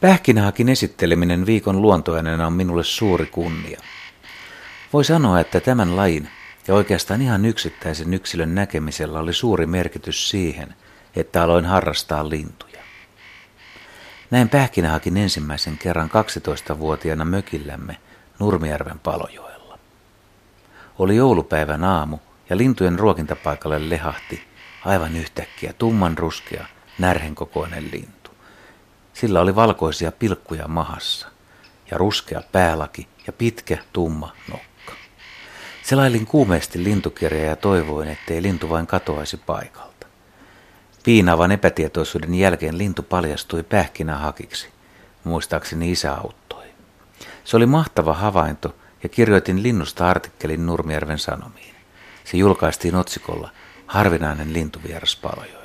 Pähkinähakin esitteleminen viikon luontoäänenä on minulle suuri kunnia. Voi sanoa, että tämän lajin ja oikeastaan ihan yksittäisen yksilön näkemisellä oli suuri merkitys siihen, että aloin harrastaa lintuja. Näin pähkinähakin ensimmäisen kerran 12-vuotiaana mökillämme Nurmijärven palojoella. Oli joulupäivän aamu ja lintujen ruokintapaikalle lehahti aivan yhtäkkiä tumman ruskea, närhenkokoinen lintu. Sillä oli valkoisia pilkkuja mahassa ja ruskea päälaki ja pitkä tumma nokka. Selailin kuumeesti lintukirjaa ja toivoin, ettei lintu vain katoaisi paikalta. Piinaavan epätietoisuuden jälkeen lintu paljastui pähkinähakiksi. Muistaakseni isä auttoi. Se oli mahtava havainto ja kirjoitin linnusta artikkelin Nurmijärven Sanomiin. Se julkaistiin otsikolla Harvinainen lintuvieras Palojo.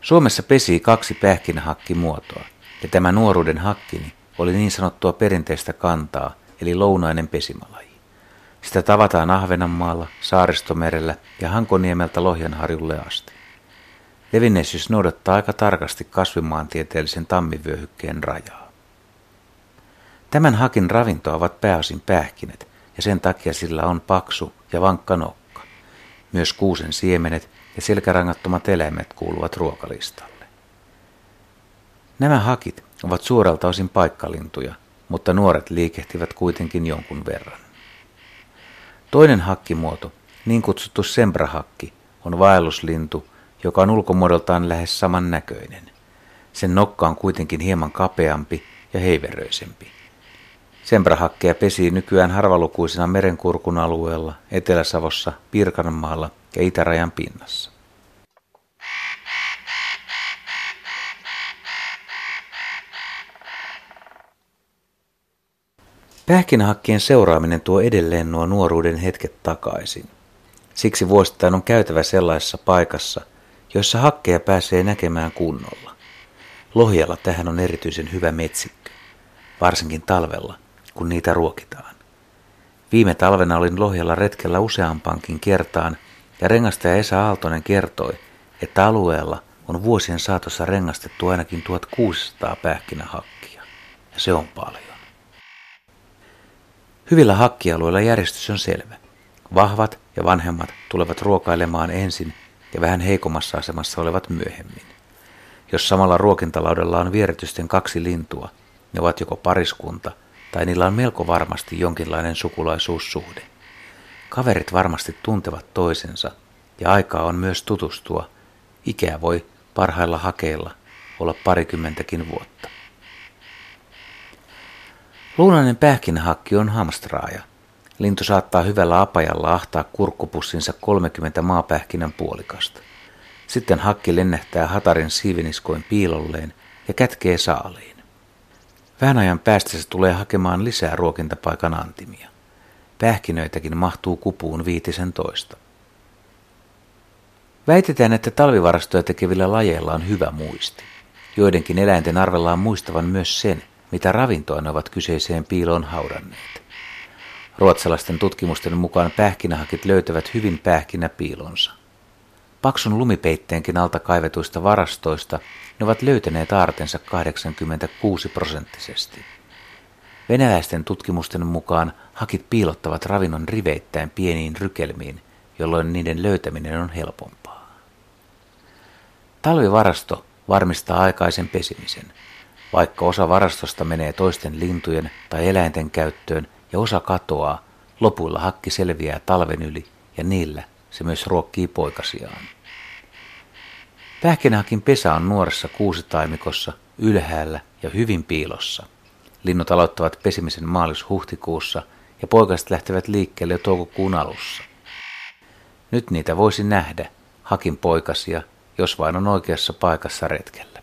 Suomessa pesi kaksi pähkinähakkimuotoa, ja tämä nuoruuden hakkini oli niin sanottua perinteistä kantaa, eli lounainen pesimalaji. Sitä tavataan Ahvenanmaalla, Saaristomerellä ja Hankoniemeltä Lohjanharjulle asti. Levinneisyys noudattaa aika tarkasti kasvimaantieteellisen tammivyöhykkeen rajaa. Tämän hakin ravintoa ovat pääosin pähkinet, ja sen takia sillä on paksu ja vankka nokka. Myös kuusen siemenet ja selkärangattomat eläimet kuuluvat ruokalistalle. Nämä hakit ovat suoralta osin paikkalintuja, mutta nuoret liikehtivät kuitenkin jonkun verran. Toinen hakkimuoto, niin kutsuttu sembrahakki, on vaelluslintu, joka on ulkomuodoltaan lähes saman näköinen. Sen nokka on kuitenkin hieman kapeampi ja heiveröisempi. Sembrahakkeja pesii nykyään harvalukuisena merenkurkun alueella, Etelä-Savossa, Pirkanmaalla ja itärajan pinnassa. Pähkinähakkien seuraaminen tuo edelleen nuo nuoruuden hetket takaisin. Siksi vuosittain on käytävä sellaisessa paikassa, jossa hakkeja pääsee näkemään kunnolla. Lohjalla tähän on erityisen hyvä metsikkö, varsinkin talvella, kun niitä ruokitaan. Viime talvena olin Lohjalla retkellä useampankin kertaan ja rengastaja Esa Aaltonen kertoi, että alueella on vuosien saatossa rengastettu ainakin 1600 pähkinähakkia. Ja se on paljon. Hyvillä hakkialueilla järjestys on selvä. Vahvat ja vanhemmat tulevat ruokailemaan ensin ja vähän heikommassa asemassa olevat myöhemmin. Jos samalla ruokintalaudella on vieretysten kaksi lintua, ne ovat joko pariskunta tai niillä on melko varmasti jonkinlainen sukulaisuussuhde. Kaverit varmasti tuntevat toisensa ja aikaa on myös tutustua. Ikää voi parhailla hakeilla olla parikymmentäkin vuotta. Luunainen pähkinähakki on hamstraaja. Lintu saattaa hyvällä apajalla ahtaa kurkkupussinsa 30 maapähkinän puolikasta. Sitten hakki lennähtää hatarin siiviniskoin piilolleen ja kätkee saaliin. Vähän ajan päästä se tulee hakemaan lisää ruokintapaikan antimia. Pähkinöitäkin mahtuu kupuun viitisen toista. Väitetään, että talvivarastoja tekevillä lajeilla on hyvä muisti. Joidenkin eläinten arvellaan muistavan myös sen, mitä ravintoa ne ovat kyseiseen piiloon haudanneet. Ruotsalaisten tutkimusten mukaan pähkinähakit löytävät hyvin pähkinäpiilonsa. Paksun lumipeitteenkin alta kaivetuista varastoista ne ovat löytäneet aartensa 86 prosenttisesti. Venäläisten tutkimusten mukaan hakit piilottavat ravinnon riveittäin pieniin rykelmiin, jolloin niiden löytäminen on helpompaa. Talvivarasto varmistaa aikaisen pesimisen – vaikka osa varastosta menee toisten lintujen tai eläinten käyttöön ja osa katoaa, lopuilla hakki selviää talven yli ja niillä se myös ruokkii poikasiaan. Pähkinähakin pesä on nuoressa kuusitaimikossa, ylhäällä ja hyvin piilossa. Linnut aloittavat pesimisen maalis-huhtikuussa ja poikaset lähtevät liikkeelle jo toukokuun alussa. Nyt niitä voisi nähdä, hakin poikasia, jos vain on oikeassa paikassa retkellä.